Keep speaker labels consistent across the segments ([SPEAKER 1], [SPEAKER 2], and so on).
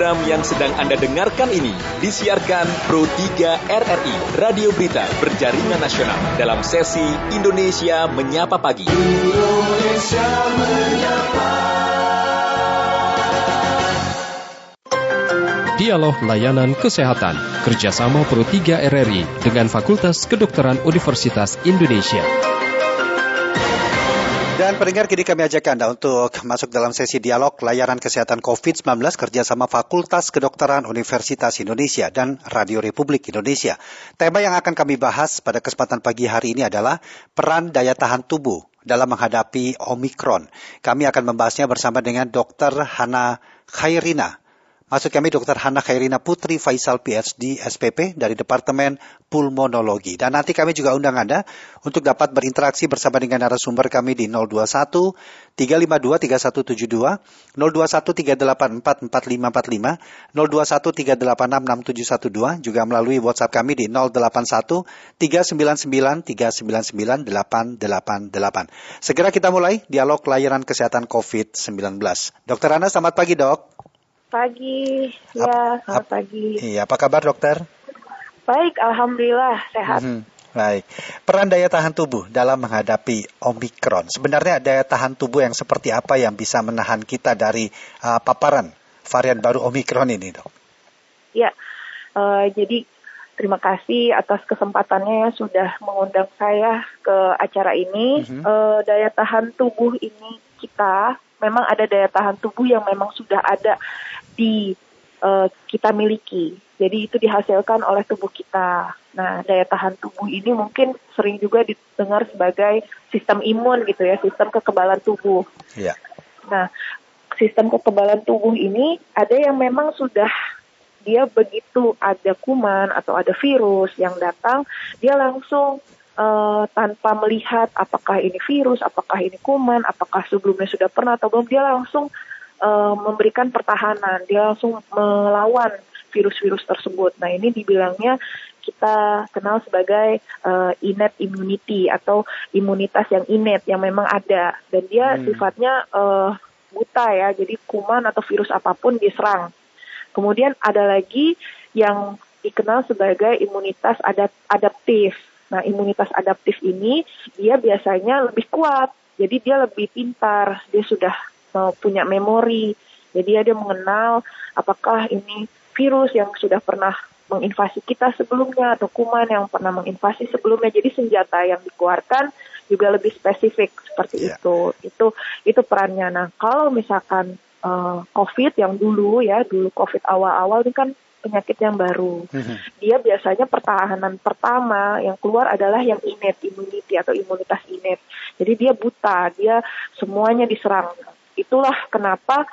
[SPEAKER 1] Program yang sedang Anda dengarkan ini disiarkan Pro 3 RRI, Radio Berita Berjaringan Nasional dalam sesi Indonesia Menyapa Pagi. Indonesia Menyapa.
[SPEAKER 2] Dialog Layanan Kesehatan kerjasama Pro 3 RRI dengan Fakultas Kedokteran Universitas Indonesia.
[SPEAKER 3] Dan pendengar kini kami ajak Anda untuk masuk dalam sesi dialog layanan kesehatan COVID-19 kerjasama Fakultas Kedokteran Universitas Indonesia dan Radio Republik Indonesia. Tema yang akan kami bahas pada kesempatan pagi hari ini adalah peran daya tahan tubuh dalam menghadapi Omikron. Kami akan membahasnya bersama dengan Dr. Hana Khairina, Maksud kami Dr. Hana Khairina Putri Faisal PhD SPP dari Departemen Pulmonologi. Dan nanti kami juga undang Anda untuk dapat berinteraksi bersama dengan narasumber kami di 021 352 3172, 021 384 4545, 021 386 6712, juga melalui WhatsApp kami di 081 399 399 888. Segera kita mulai dialog layanan kesehatan COVID-19. Dokter Hana, selamat pagi dok.
[SPEAKER 4] Pagi, ya, selamat pagi.
[SPEAKER 3] Iya, apa kabar dokter?
[SPEAKER 4] Baik, alhamdulillah sehat. Hmm,
[SPEAKER 3] baik. Peran daya tahan tubuh dalam menghadapi Omikron. Sebenarnya daya tahan tubuh yang seperti apa yang bisa menahan kita dari uh, paparan varian baru Omikron ini, dok?
[SPEAKER 4] Ya, uh, jadi terima kasih atas kesempatannya sudah mengundang saya ke acara ini. Mm -hmm. uh, daya tahan tubuh ini kita memang ada daya tahan tubuh yang memang sudah ada di uh, kita miliki. Jadi itu dihasilkan oleh tubuh kita. Nah, daya tahan tubuh ini mungkin sering juga didengar sebagai sistem imun gitu ya, sistem kekebalan tubuh.
[SPEAKER 3] Yeah.
[SPEAKER 4] Nah, sistem kekebalan tubuh ini ada yang memang sudah dia begitu ada kuman atau ada virus yang datang, dia langsung uh, tanpa melihat apakah ini virus, apakah ini kuman, apakah sebelumnya sudah pernah atau belum, dia langsung uh, memberikan pertahanan, dia langsung melawan virus-virus tersebut. Nah ini dibilangnya kita kenal sebagai uh, innate immunity atau imunitas yang innate yang memang ada dan dia hmm. sifatnya uh, buta ya, jadi kuman atau virus apa pun diserang. Kemudian ada lagi yang dikenal sebagai imunitas adap adaptif. Nah, imunitas adaptif ini dia biasanya lebih kuat, jadi dia lebih pintar, dia sudah mau punya memori. Jadi dia mengenal apakah ini virus yang sudah pernah menginvasi kita sebelumnya atau kuman yang pernah menginvasi sebelumnya. Jadi senjata yang dikeluarkan juga lebih spesifik seperti yeah. itu. Itu itu perannya. Nah, kalau misalkan uh, COVID yang dulu ya, dulu COVID awal-awal ini kan penyakit yang baru. Mm-hmm. Dia biasanya pertahanan pertama yang keluar adalah yang innate immunity atau imunitas innate. Jadi dia buta, dia semuanya diserang itulah kenapa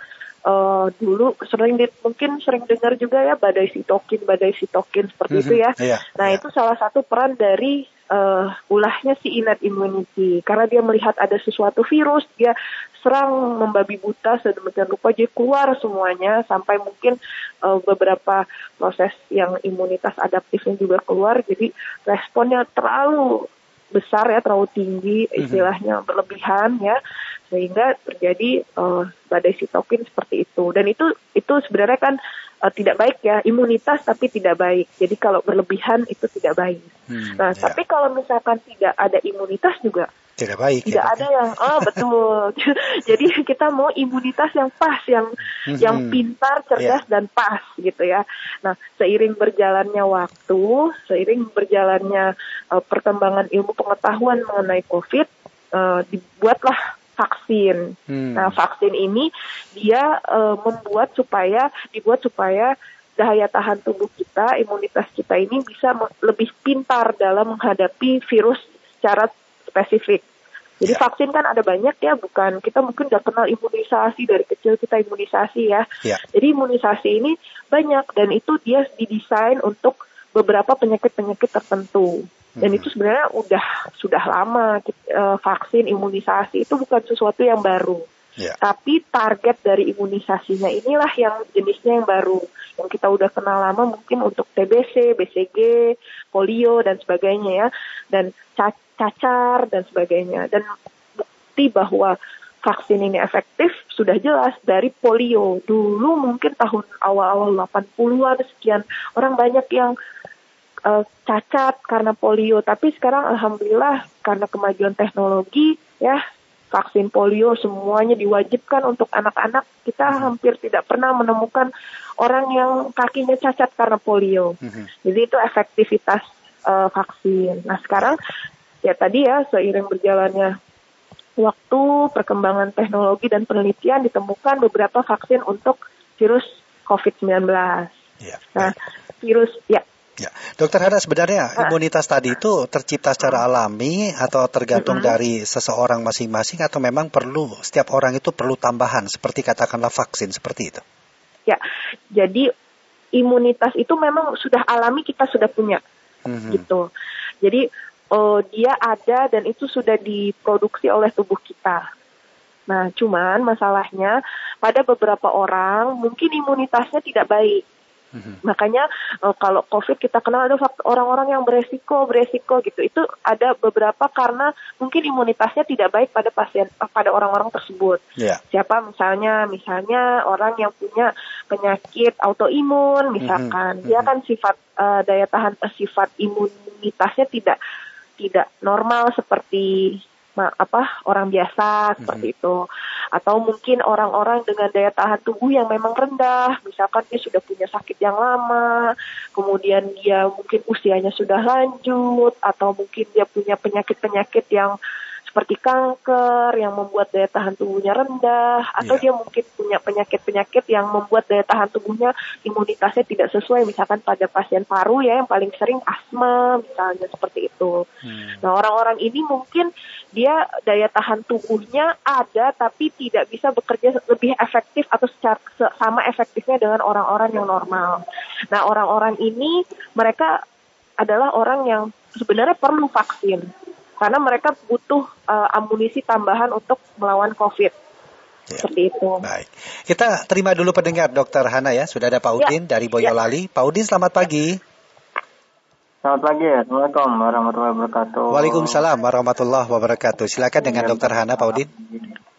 [SPEAKER 4] uh, dulu sering di, mungkin sering dengar juga ya badai sitokin badai sitokin seperti mm -hmm. itu ya.
[SPEAKER 3] Yeah,
[SPEAKER 4] nah yeah. itu salah satu peran dari uh, ulahnya si innate immunity karena dia melihat ada sesuatu virus dia serang membabi buta sedemikian rupa jadi keluar semuanya sampai mungkin uh, beberapa proses yang imunitas adaptifnya juga keluar jadi responnya terlalu besar ya terlalu tinggi mhm. istilahnya berlebihan ya sehingga terjadi uh, badai sitokin seperti itu dan itu itu sebenarnya kan uh, tidak baik ya imunitas tapi tidak baik. Jadi kalau berlebihan itu tidak baik. Hmm, nah ya. tapi kalau misalkan tidak ada imunitas juga
[SPEAKER 3] tidak baik
[SPEAKER 4] tidak ya, ada yang oh betul. Jadi kita mau imunitas yang pas yang hmm, yang pintar cerdas ya. dan pas gitu ya. Nah seiring berjalannya waktu seiring berjalannya uh, perkembangan ilmu pengetahuan mengenai covid uh, dibuatlah vaksin. Hmm. Nah, vaksin ini dia uh, membuat supaya dibuat supaya daya tahan tubuh kita, imunitas kita ini bisa lebih pintar dalam menghadapi virus secara spesifik. Jadi ya. vaksin kan ada banyak ya, bukan kita mungkin udah kenal imunisasi dari kecil kita imunisasi ya.
[SPEAKER 3] ya.
[SPEAKER 4] Jadi imunisasi ini banyak dan itu dia didesain untuk beberapa penyakit-penyakit tertentu. Dan itu sebenarnya udah sudah lama uh, vaksin imunisasi itu bukan sesuatu yang baru.
[SPEAKER 3] Yeah.
[SPEAKER 4] Tapi target dari imunisasinya inilah yang jenisnya yang baru. Yang kita udah kenal lama mungkin untuk TBC, BCG, polio dan sebagainya ya. Dan cacar dan sebagainya. Dan bukti bahwa vaksin ini efektif sudah jelas dari polio. Dulu mungkin tahun awal-awal 80-an sekian orang banyak yang uh, cacat karena polio, tapi sekarang alhamdulillah karena kemajuan teknologi ya vaksin polio semuanya diwajibkan untuk anak-anak. Kita hampir tidak pernah menemukan orang yang kakinya cacat karena polio. Mm -hmm. Jadi itu efektivitas uh, vaksin. Nah sekarang ya tadi ya seiring berjalannya waktu perkembangan teknologi dan penelitian ditemukan beberapa vaksin untuk virus COVID-19. Ya, nah, virus ya
[SPEAKER 3] Ya, dokter Hana sebenarnya ah. imunitas tadi itu tercipta secara alami atau tergantung mm-hmm. dari seseorang masing-masing atau memang perlu setiap orang itu perlu tambahan seperti katakanlah vaksin seperti itu?
[SPEAKER 4] Ya, jadi imunitas itu memang sudah alami kita sudah punya, mm-hmm. gitu. Jadi uh, dia ada dan itu sudah diproduksi oleh tubuh kita. Nah, cuman masalahnya pada beberapa orang mungkin imunitasnya tidak baik. Mm-hmm. Makanya uh, kalau COVID kita kenal ada orang-orang yang beresiko, beresiko gitu. Itu ada beberapa karena mungkin imunitasnya tidak baik pada pasien, pada orang-orang tersebut. Yeah. Siapa misalnya, misalnya orang yang punya penyakit autoimun, misalkan mm-hmm. dia kan sifat uh, daya tahan uh, sifat imunitasnya tidak tidak normal seperti apa orang biasa seperti mm-hmm. itu atau mungkin orang-orang dengan daya tahan tubuh yang memang rendah. Misalkan dia sudah punya sakit yang lama kemudian dia mungkin usianya sudah lanjut atau mungkin dia punya penyakit-penyakit yang seperti kanker yang membuat daya tahan tubuhnya rendah atau yeah. dia mungkin punya penyakit-penyakit yang membuat daya tahan tubuhnya imunitasnya tidak sesuai misalkan pada pasien paru ya yang paling sering asma misalnya seperti itu. Hmm. Nah, orang-orang ini mungkin dia daya tahan tubuhnya ada tapi tidak bisa bekerja lebih efektif atau secara sama efektifnya dengan orang-orang yang normal. Nah, orang-orang ini mereka adalah orang yang sebenarnya perlu vaksin karena mereka butuh uh, amunisi tambahan untuk melawan COVID. Ya. Seperti itu.
[SPEAKER 3] Baik. Kita terima dulu pendengar Dokter Hana ya. Sudah ada Pak ya. Udin ya. dari Boyolali. Ya. Pak Udin selamat pagi.
[SPEAKER 5] Selamat pagi. Assalamualaikum warahmatullahi wabarakatuh.
[SPEAKER 3] Waalaikumsalam warahmatullahi wabarakatuh. Silakan dengan ya, Dokter Hana Pak Udin.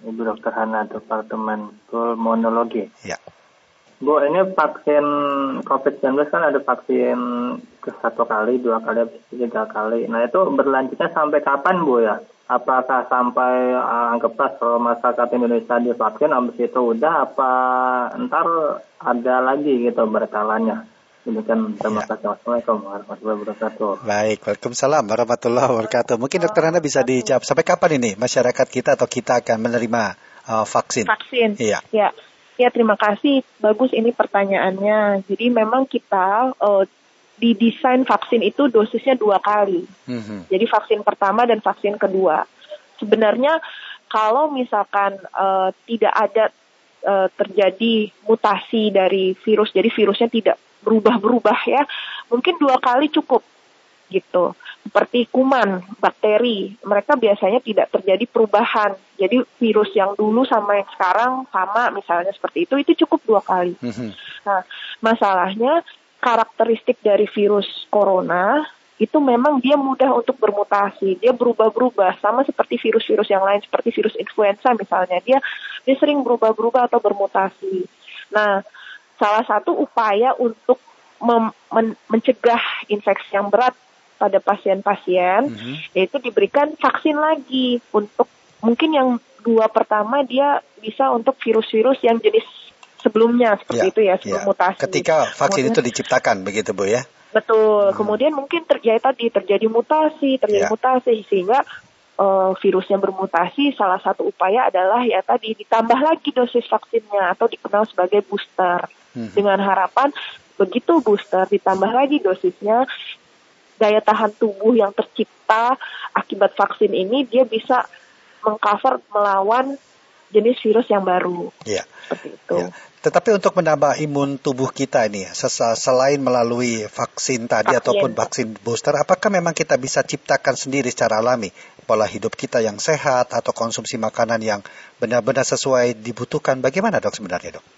[SPEAKER 5] Ibu Dokter Hana Departemen Pulmonologi.
[SPEAKER 3] Ya.
[SPEAKER 5] Bu, ini vaksin COVID-19 kan ada vaksin ke satu kali, dua kali, tiga kali. Nah itu berlanjutnya sampai kapan Bu ya? Apakah sampai uh, anggaplah kalau masyarakat Indonesia divaksin, habis itu udah apa ntar ada lagi gitu berkalanya? Demikian terima ya. kasih. Assalamualaikum warahmatullahi wabarakatuh.
[SPEAKER 3] Baik, Waalaikumsalam warahmatullahi wabarakatuh. Mungkin dokter Anda bisa dijawab sampai kapan ini masyarakat kita atau kita akan menerima uh, vaksin?
[SPEAKER 4] Vaksin. Iya. Ya. Ya, terima kasih. Bagus ini pertanyaannya. Jadi memang kita uh, didesain vaksin itu dosisnya dua kali. Mm-hmm. Jadi vaksin pertama dan vaksin kedua. Sebenarnya kalau misalkan uh, tidak ada uh, terjadi mutasi dari virus, jadi virusnya tidak berubah-berubah ya, mungkin dua kali cukup gitu seperti kuman, bakteri, mereka biasanya tidak terjadi perubahan. Jadi virus yang dulu sama yang sekarang sama misalnya seperti itu, itu cukup dua kali. Mhm. Nah, masalahnya karakteristik dari virus corona itu memang dia mudah untuk bermutasi, dia berubah-berubah sama seperti virus-virus yang lain seperti virus influenza misalnya, dia dia sering berubah-berubah atau bermutasi. Nah, salah satu upaya untuk men mencegah infeksi yang berat pada pasien-pasien, mm -hmm. yaitu diberikan vaksin lagi untuk mungkin yang dua pertama dia bisa untuk virus-virus yang jenis sebelumnya seperti ya, itu ya sebelum ya. mutasi.
[SPEAKER 3] Ketika vaksin Kemudian, itu diciptakan begitu bu ya?
[SPEAKER 4] Betul. Hmm. Kemudian mungkin terjadi tadi terjadi mutasi, terjadi ya. mutasi sehingga uh, virusnya bermutasi. Salah satu upaya adalah ya tadi ditambah lagi dosis vaksinnya atau dikenal sebagai booster. Hmm. Dengan harapan begitu booster ditambah lagi dosisnya daya tahan tubuh yang tercipta akibat vaksin ini dia bisa mengcover melawan jenis virus yang baru.
[SPEAKER 3] Iya. Seperti itu. Ya. Tetapi untuk menambah imun tubuh kita ini, selain melalui vaksin tadi vaksin. ataupun vaksin booster, apakah memang kita bisa ciptakan sendiri secara alami pola hidup kita yang sehat atau konsumsi makanan yang benar-benar sesuai dibutuhkan? Bagaimana dok sebenarnya dok?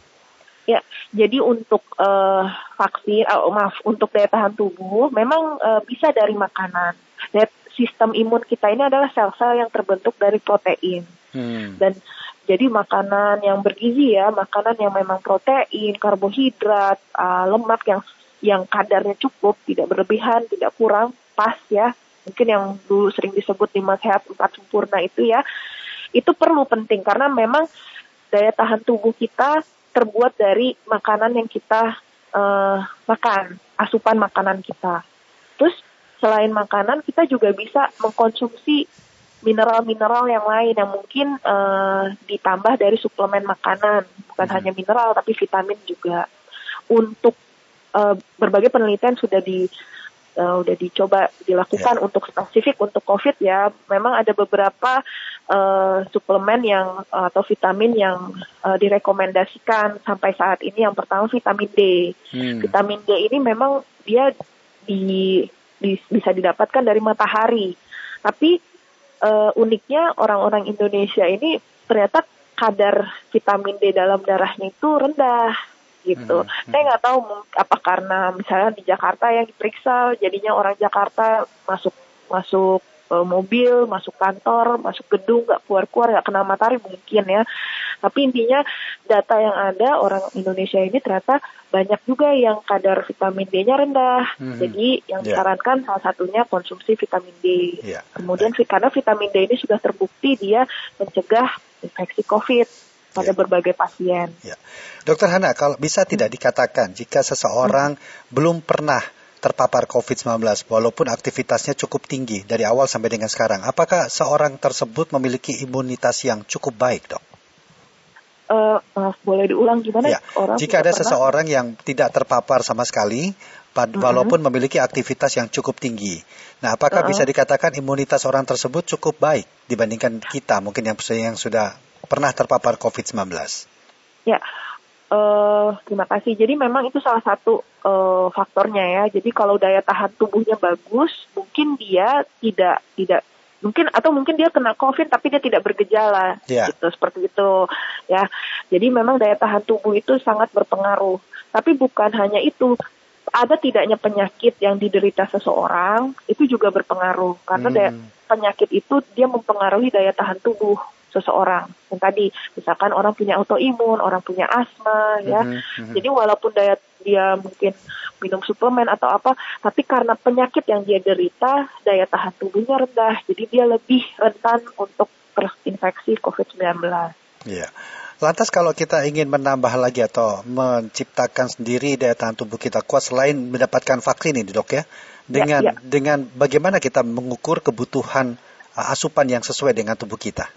[SPEAKER 4] Ya, jadi untuk uh, vaksin, oh, maaf, untuk daya tahan tubuh memang uh, bisa dari makanan. Dan sistem imun kita ini adalah sel-sel yang terbentuk dari protein. Hmm. Dan Jadi makanan yang bergizi ya, makanan yang memang protein, karbohidrat, uh, lemak yang yang kadarnya cukup, tidak berlebihan, tidak kurang, pas ya. Mungkin yang dulu sering disebut lima sehat empat sempurna itu ya. Itu perlu penting karena memang daya tahan tubuh kita terbuat dari makanan yang kita uh, makan, asupan makanan kita. Terus selain makanan kita juga bisa mengkonsumsi mineral-mineral yang lain yang mungkin uh, ditambah dari suplemen makanan, bukan hmm. hanya mineral tapi vitamin juga. Untuk uh, berbagai penelitian sudah di uh, udah dicoba dilakukan yeah. untuk spesifik untuk COVID ya. Memang ada beberapa uh, suplemen yang uh, atau vitamin yang uh, direkomendasikan sampai saat ini. Yang pertama vitamin D. Hmm. Vitamin D ini memang dia di, di bisa didapatkan dari matahari. Tapi uh, uniknya orang-orang Indonesia ini ternyata kadar vitamin D dalam darahnya itu rendah gitu. Hmm, hmm. Saya nggak tahu apa karena misalnya di Jakarta yang diperiksa jadinya orang Jakarta masuk masuk mobil, masuk kantor, masuk gedung, nggak keluar-keluar, nggak kena matahari mungkin ya. Tapi intinya data yang ada orang Indonesia ini ternyata banyak juga yang kadar vitamin D-nya rendah. Hmm. Jadi yang yeah. disarankan salah satunya konsumsi vitamin D. Yeah. Kemudian karena vitamin D ini sudah terbukti dia mencegah infeksi COVID pada yeah. berbagai pasien.
[SPEAKER 3] Yeah. Dokter Hana, kalau bisa tidak dikatakan jika seseorang hmm. belum pernah terpapar COVID-19 walaupun aktivitasnya cukup tinggi dari awal sampai dengan sekarang. Apakah seorang tersebut memiliki imunitas yang cukup baik, dok?
[SPEAKER 4] Uh, maaf, boleh diulang gimana? Ya.
[SPEAKER 3] Orang Jika ada pernah... seseorang yang tidak terpapar sama sekali, pad- uh-huh. walaupun memiliki aktivitas yang cukup tinggi, nah apakah uh-huh. bisa dikatakan imunitas orang tersebut cukup baik dibandingkan kita, mungkin yang yang sudah pernah terpapar COVID-19?
[SPEAKER 4] Ya, Uh, terima kasih. Jadi memang itu salah satu uh, faktornya ya. Jadi kalau daya tahan tubuhnya bagus, mungkin dia tidak tidak mungkin atau mungkin dia kena COVID tapi dia tidak bergejala, yeah. gitu seperti itu ya. Jadi memang daya tahan tubuh itu sangat berpengaruh. Tapi bukan hanya itu, ada tidaknya penyakit yang diderita seseorang itu juga berpengaruh karena hmm. daya, penyakit itu dia mempengaruhi daya tahan tubuh seseorang. Yang tadi misalkan orang punya autoimun, orang punya asma ya. Mm -hmm. Jadi walaupun daya dia mungkin minum suplemen atau apa, tapi karena penyakit yang dia derita, daya tahan tubuhnya rendah. Jadi dia lebih rentan untuk terinfeksi COVID-19.
[SPEAKER 3] Iya. Lantas kalau kita ingin menambah lagi atau menciptakan sendiri daya tahan tubuh kita kuat selain mendapatkan vaksin ini dok ya, dengan ya, ya. dengan bagaimana kita mengukur kebutuhan uh, asupan yang sesuai dengan tubuh kita?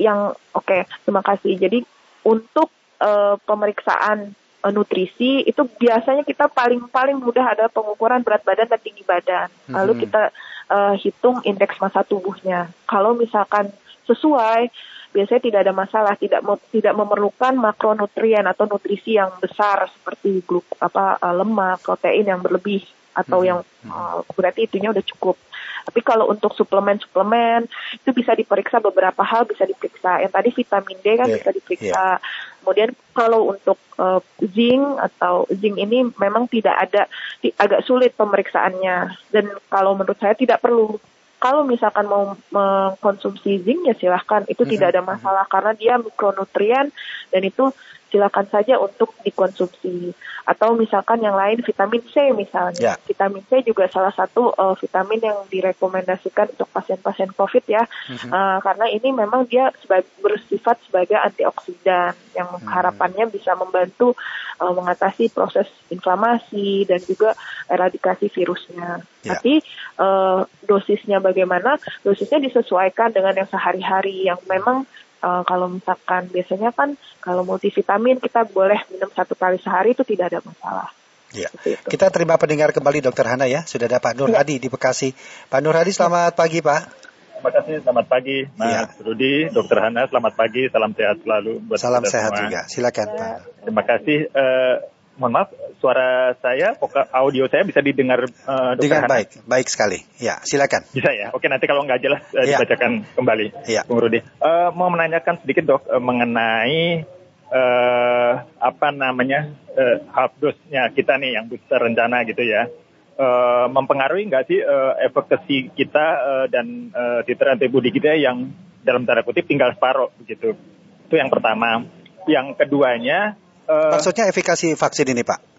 [SPEAKER 4] Yang oke okay, terima kasih jadi untuk uh, pemeriksaan uh, nutrisi itu biasanya kita paling paling mudah ada pengukuran berat badan dan tinggi badan hmm. lalu kita uh, hitung indeks massa tubuhnya kalau misalkan sesuai biasanya tidak ada masalah tidak tidak memerlukan makronutrien atau nutrisi yang besar seperti gluk apa lemak protein yang berlebih atau hmm. yang uh, berarti itunya udah cukup tapi kalau untuk suplemen-suplemen itu bisa diperiksa beberapa hal bisa diperiksa. Yang tadi vitamin D kan yeah. bisa diperiksa. Yeah. Kemudian kalau untuk uh, zinc atau zinc ini memang tidak ada di, agak sulit pemeriksaannya dan kalau menurut saya tidak perlu kalau misalkan mau mengkonsumsi zinc ya silahkan itu mm -hmm. tidak ada masalah karena dia mikronutrien dan itu silakan saja untuk dikonsumsi. Atau misalkan yang lain vitamin C misalnya. Yeah. Vitamin C juga salah satu uh, vitamin yang direkomendasikan untuk pasien-pasien COVID ya. Mm-hmm. Uh, karena ini memang dia sebagai, bersifat sebagai antioksidan yang mm-hmm. harapannya bisa membantu uh, mengatasi proses inflamasi dan juga eradikasi virusnya. Yeah. Tapi uh, dosisnya bagaimana? Dosisnya disesuaikan dengan yang sehari-hari yang memang uh, kalau misalkan biasanya kan kalau multivitamin kita boleh minum satu kali sehari itu tidak ada masalah.
[SPEAKER 3] Ya. Kita terima pendengar kembali Dokter Hana ya. Sudah ada Pak Nur ya. Hadi di Bekasi. Pak Nur Hadi selamat pagi Pak.
[SPEAKER 6] Terima kasih, selamat pagi Mas ya. Rudi, Dokter Hana, selamat pagi, salam sehat selalu.
[SPEAKER 3] Buat salam sehat semua. juga, silakan ya. Pak.
[SPEAKER 6] Terima kasih. Uh, mohon maaf, suara saya, audio saya bisa didengar
[SPEAKER 3] uh, Dengan baik, baik sekali. Ya, silakan.
[SPEAKER 6] Bisa ya. Oke, nanti kalau nggak jelas uh, ya. dibacakan kembali, ya. Bung Rudi. Uh, mau menanyakan sedikit dok uh, mengenai uh, apa namanya uh, half dose-nya kita nih yang booster rencana gitu ya. Uh, mempengaruhi nggak sih uh, efekasi kita uh, dan uh, titer antibody kita yang dalam tanda kutip tinggal separuh begitu. Itu yang pertama. Yang keduanya
[SPEAKER 3] uh, maksudnya efikasi vaksin ini, Pak?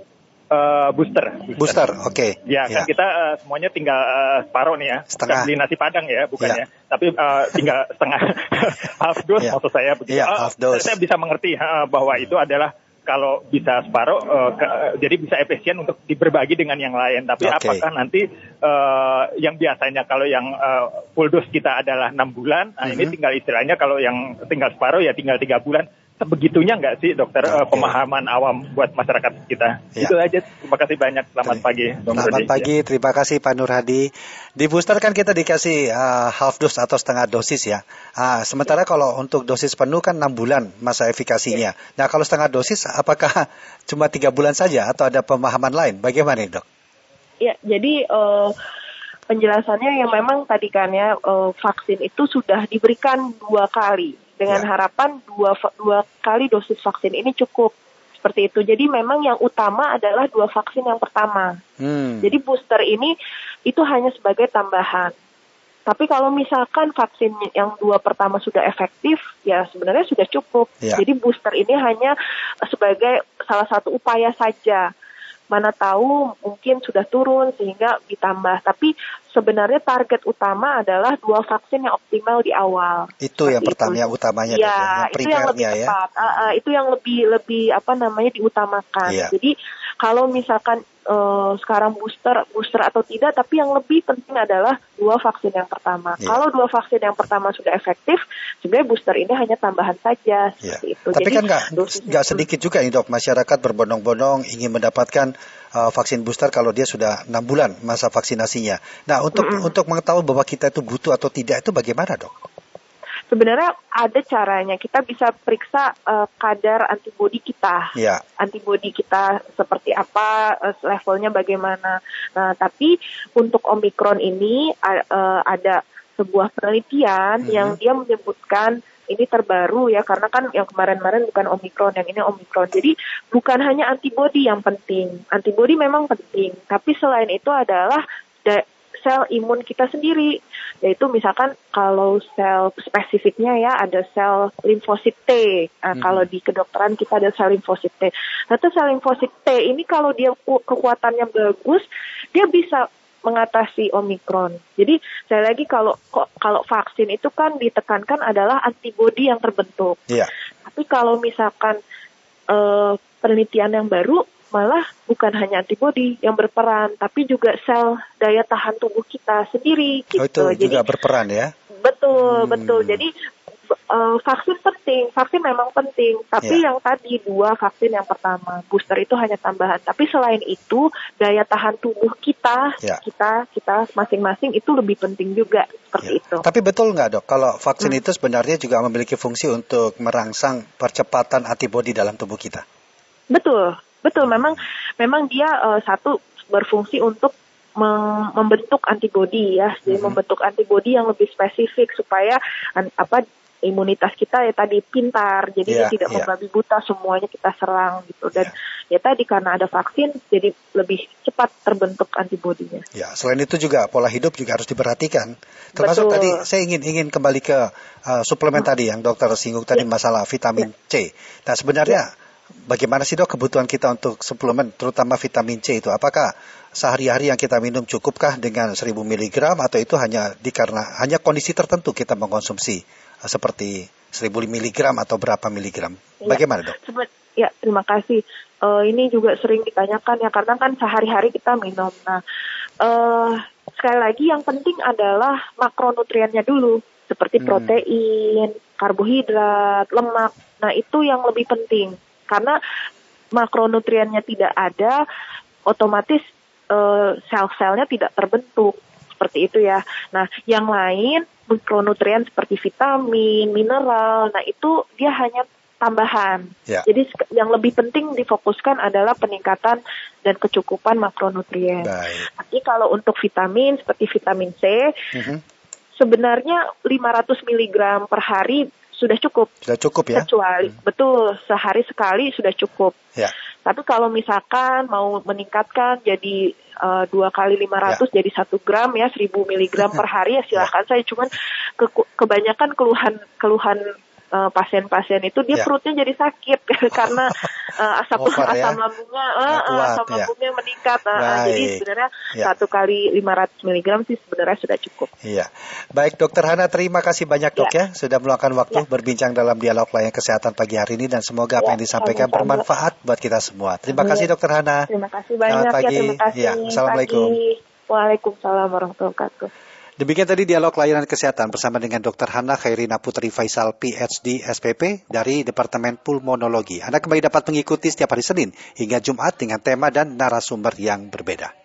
[SPEAKER 6] Uh, booster.
[SPEAKER 3] Booster, booster oke. Okay.
[SPEAKER 6] Ya, ya, kan kita uh, semuanya tinggal uh, separuh nih ya.
[SPEAKER 3] Setengah.
[SPEAKER 6] Bukan beli nasi padang ya, bukan ya. Tapi uh, tinggal setengah half dose ya. maksud saya begitu.
[SPEAKER 3] Ya, half dose.
[SPEAKER 6] Uh, saya bisa mengerti uh, bahwa itu adalah kalau bisa separuh, uh, ke, jadi bisa efisien untuk diberbagi dengan yang lain. Tapi okay. apakah nanti uh, yang biasanya kalau yang uh, full dose kita adalah enam bulan, nah mm -hmm. ini tinggal istilahnya kalau yang tinggal separuh ya tinggal tiga bulan sebegitunya nggak sih dokter okay. uh, pemahaman awam buat masyarakat kita? Ya. itu aja. Terima kasih banyak. Selamat pagi.
[SPEAKER 3] selamat Rudi. pagi. terima kasih Pak Nur Hadi di booster kan kita dikasih uh, half dose atau setengah dosis ya? Uh, sementara ya. kalau untuk dosis penuh kan enam bulan masa efikasinya. Ya. nah kalau setengah dosis apakah cuma tiga bulan saja atau ada pemahaman lain? Bagaimana dok?
[SPEAKER 4] Ya jadi uh, penjelasannya yang memang tadi kan ya vaksin itu sudah diberikan dua kali dengan ya. harapan dua dua kali dosis vaksin ini cukup seperti itu. Jadi memang yang utama adalah dua vaksin yang pertama. Hmm. Jadi booster ini itu hanya sebagai tambahan. Tapi kalau misalkan vaksin yang dua pertama sudah efektif, ya sebenarnya sudah cukup. Ya. Jadi booster ini hanya sebagai salah satu upaya saja mana tahu mungkin sudah turun sehingga ditambah. Tapi sebenarnya target utama adalah dua vaksin yang optimal di awal.
[SPEAKER 3] Itu yang pertama yang utamanya
[SPEAKER 4] ya, yang itu yang lebih ya. tepat. Uh, uh, itu yang lebih lebih apa namanya diutamakan. Ya. Jadi kalau misalkan uh, sekarang booster booster atau tidak, tapi yang lebih penting adalah dua vaksin yang pertama. Ya. Kalau dua vaksin yang pertama sudah efektif, sebenarnya booster ini hanya tambahan saja
[SPEAKER 3] ya. itu. Tapi Jadi, kan nggak sedikit juga nih dok masyarakat berbondong-bondong ingin mendapatkan uh, vaksin booster kalau dia sudah enam bulan masa vaksinasinya. Nah untuk mm -hmm. untuk mengetahui bahwa kita itu butuh atau tidak itu bagaimana dok?
[SPEAKER 4] Sebenarnya ada caranya. Kita bisa periksa uh, kadar antibodi kita.
[SPEAKER 3] Yeah.
[SPEAKER 4] Antibodi kita seperti apa, uh, levelnya bagaimana. Nah, tapi untuk Omikron ini uh, ada sebuah penelitian mm -hmm. yang dia menyebutkan ini terbaru ya karena kan yang kemarin-kemarin bukan omikron yang ini omikron jadi bukan hanya antibodi yang penting antibodi memang penting tapi selain itu adalah sel imun kita sendiri yaitu misalkan kalau sel spesifiknya ya ada sel limfosit T nah, hmm. kalau di kedokteran kita ada sel limfosit T nah sel limfosit T ini kalau dia kekuatannya bagus dia bisa mengatasi omikron. Jadi saya lagi kalau kalau vaksin itu kan ditekankan adalah antibodi yang terbentuk.
[SPEAKER 3] Yeah.
[SPEAKER 4] Tapi kalau misalkan uh, penelitian yang baru malah bukan hanya antibodi yang berperan, tapi juga sel daya tahan tubuh kita sendiri.
[SPEAKER 3] Gitu. Oh, itu Jadi, juga berperan ya?
[SPEAKER 4] Betul, hmm. betul. Jadi uh, vaksin penting, vaksin memang penting, tapi yeah. yang tadi dua vaksin yang pertama, booster itu hanya tambahan. Tapi selain itu daya tahan tubuh kita, yeah. kita kita masing-masing itu lebih penting juga seperti yeah. itu.
[SPEAKER 3] Tapi betul nggak dok, kalau vaksin hmm. itu sebenarnya juga memiliki fungsi untuk merangsang percepatan antibodi dalam tubuh kita?
[SPEAKER 4] Betul, Betul, memang memang dia uh, satu berfungsi untuk membentuk antibodi ya, jadi mm-hmm. membentuk antibodi yang lebih spesifik supaya an, apa imunitas kita ya tadi pintar, jadi yeah, tidak yeah. membabi buta semuanya kita serang gitu dan yeah. ya tadi karena ada vaksin jadi lebih cepat terbentuk antibodinya.
[SPEAKER 3] Ya, selain itu juga pola hidup juga harus diperhatikan. Termasuk Betul. tadi saya ingin ingin kembali ke uh, suplemen hmm. tadi yang dokter singgung tadi yeah. masalah vitamin yeah. C. Nah sebenarnya yeah bagaimana sih dok kebutuhan kita untuk suplemen, terutama vitamin C itu? Apakah sehari-hari yang kita minum cukupkah dengan 1000 mg atau itu hanya dikarena hanya kondisi tertentu kita mengkonsumsi uh, seperti 1000 mg atau berapa miligram? Ya, Bagaimana dok?
[SPEAKER 4] Ya, terima kasih. Uh, ini juga sering ditanyakan ya karena kan sehari-hari kita minum. Nah, uh, sekali lagi yang penting adalah makronutriennya dulu seperti hmm. protein, karbohidrat, lemak. Nah, itu yang lebih penting karena makronutriennya tidak ada, otomatis uh, sel-selnya tidak terbentuk seperti itu ya. Nah, yang lain mikronutrien seperti vitamin, mineral, nah itu dia hanya tambahan. Ya. Jadi yang lebih penting difokuskan adalah peningkatan dan kecukupan makronutrien. Baik. Tapi kalau untuk vitamin seperti vitamin C, uh mhm. -huh. sebenarnya 500 mg per hari sudah cukup.
[SPEAKER 3] Sudah cukup ya.
[SPEAKER 4] Kecuali hmm. betul sehari sekali sudah cukup.
[SPEAKER 3] Ya.
[SPEAKER 4] Tapi kalau misalkan mau meningkatkan jadi uh, dua kali 500 ya. jadi satu gram ya 1000 miligram per hari ya silahkan ya. saya cuman ke, kebanyakan keluhan keluhan uh, pasien-pasien itu dia yeah. perutnya jadi sakit karena uh, asam Over, asam ya? lambungnya uh, kuat, asam ya. lambungnya meningkat. Uh, jadi sebenarnya yeah. satu kali 500 mg sih sebenarnya sudah cukup.
[SPEAKER 3] Iya. Baik Dokter Hana terima kasih banyak dok ya, ya sudah meluangkan waktu ya. berbincang dalam dialog layanan kesehatan pagi hari ini dan semoga apa ya, yang disampaikan sama -sama. bermanfaat buat kita semua. Terima ya. kasih Dokter Hana.
[SPEAKER 4] Terima kasih banyak Selamat pagi. ya. Terima kasih. Ya,
[SPEAKER 3] Assalamualaikum.
[SPEAKER 4] Pagi. Waalaikumsalam warahmatullahi wabarakatuh.
[SPEAKER 3] Demikian tadi dialog layanan kesehatan bersama dengan Dr. Hana Khairina Putri Faisal PhD SPP dari Departemen Pulmonologi. Anda kembali dapat mengikuti setiap hari Senin hingga Jumat dengan tema dan narasumber yang berbeda.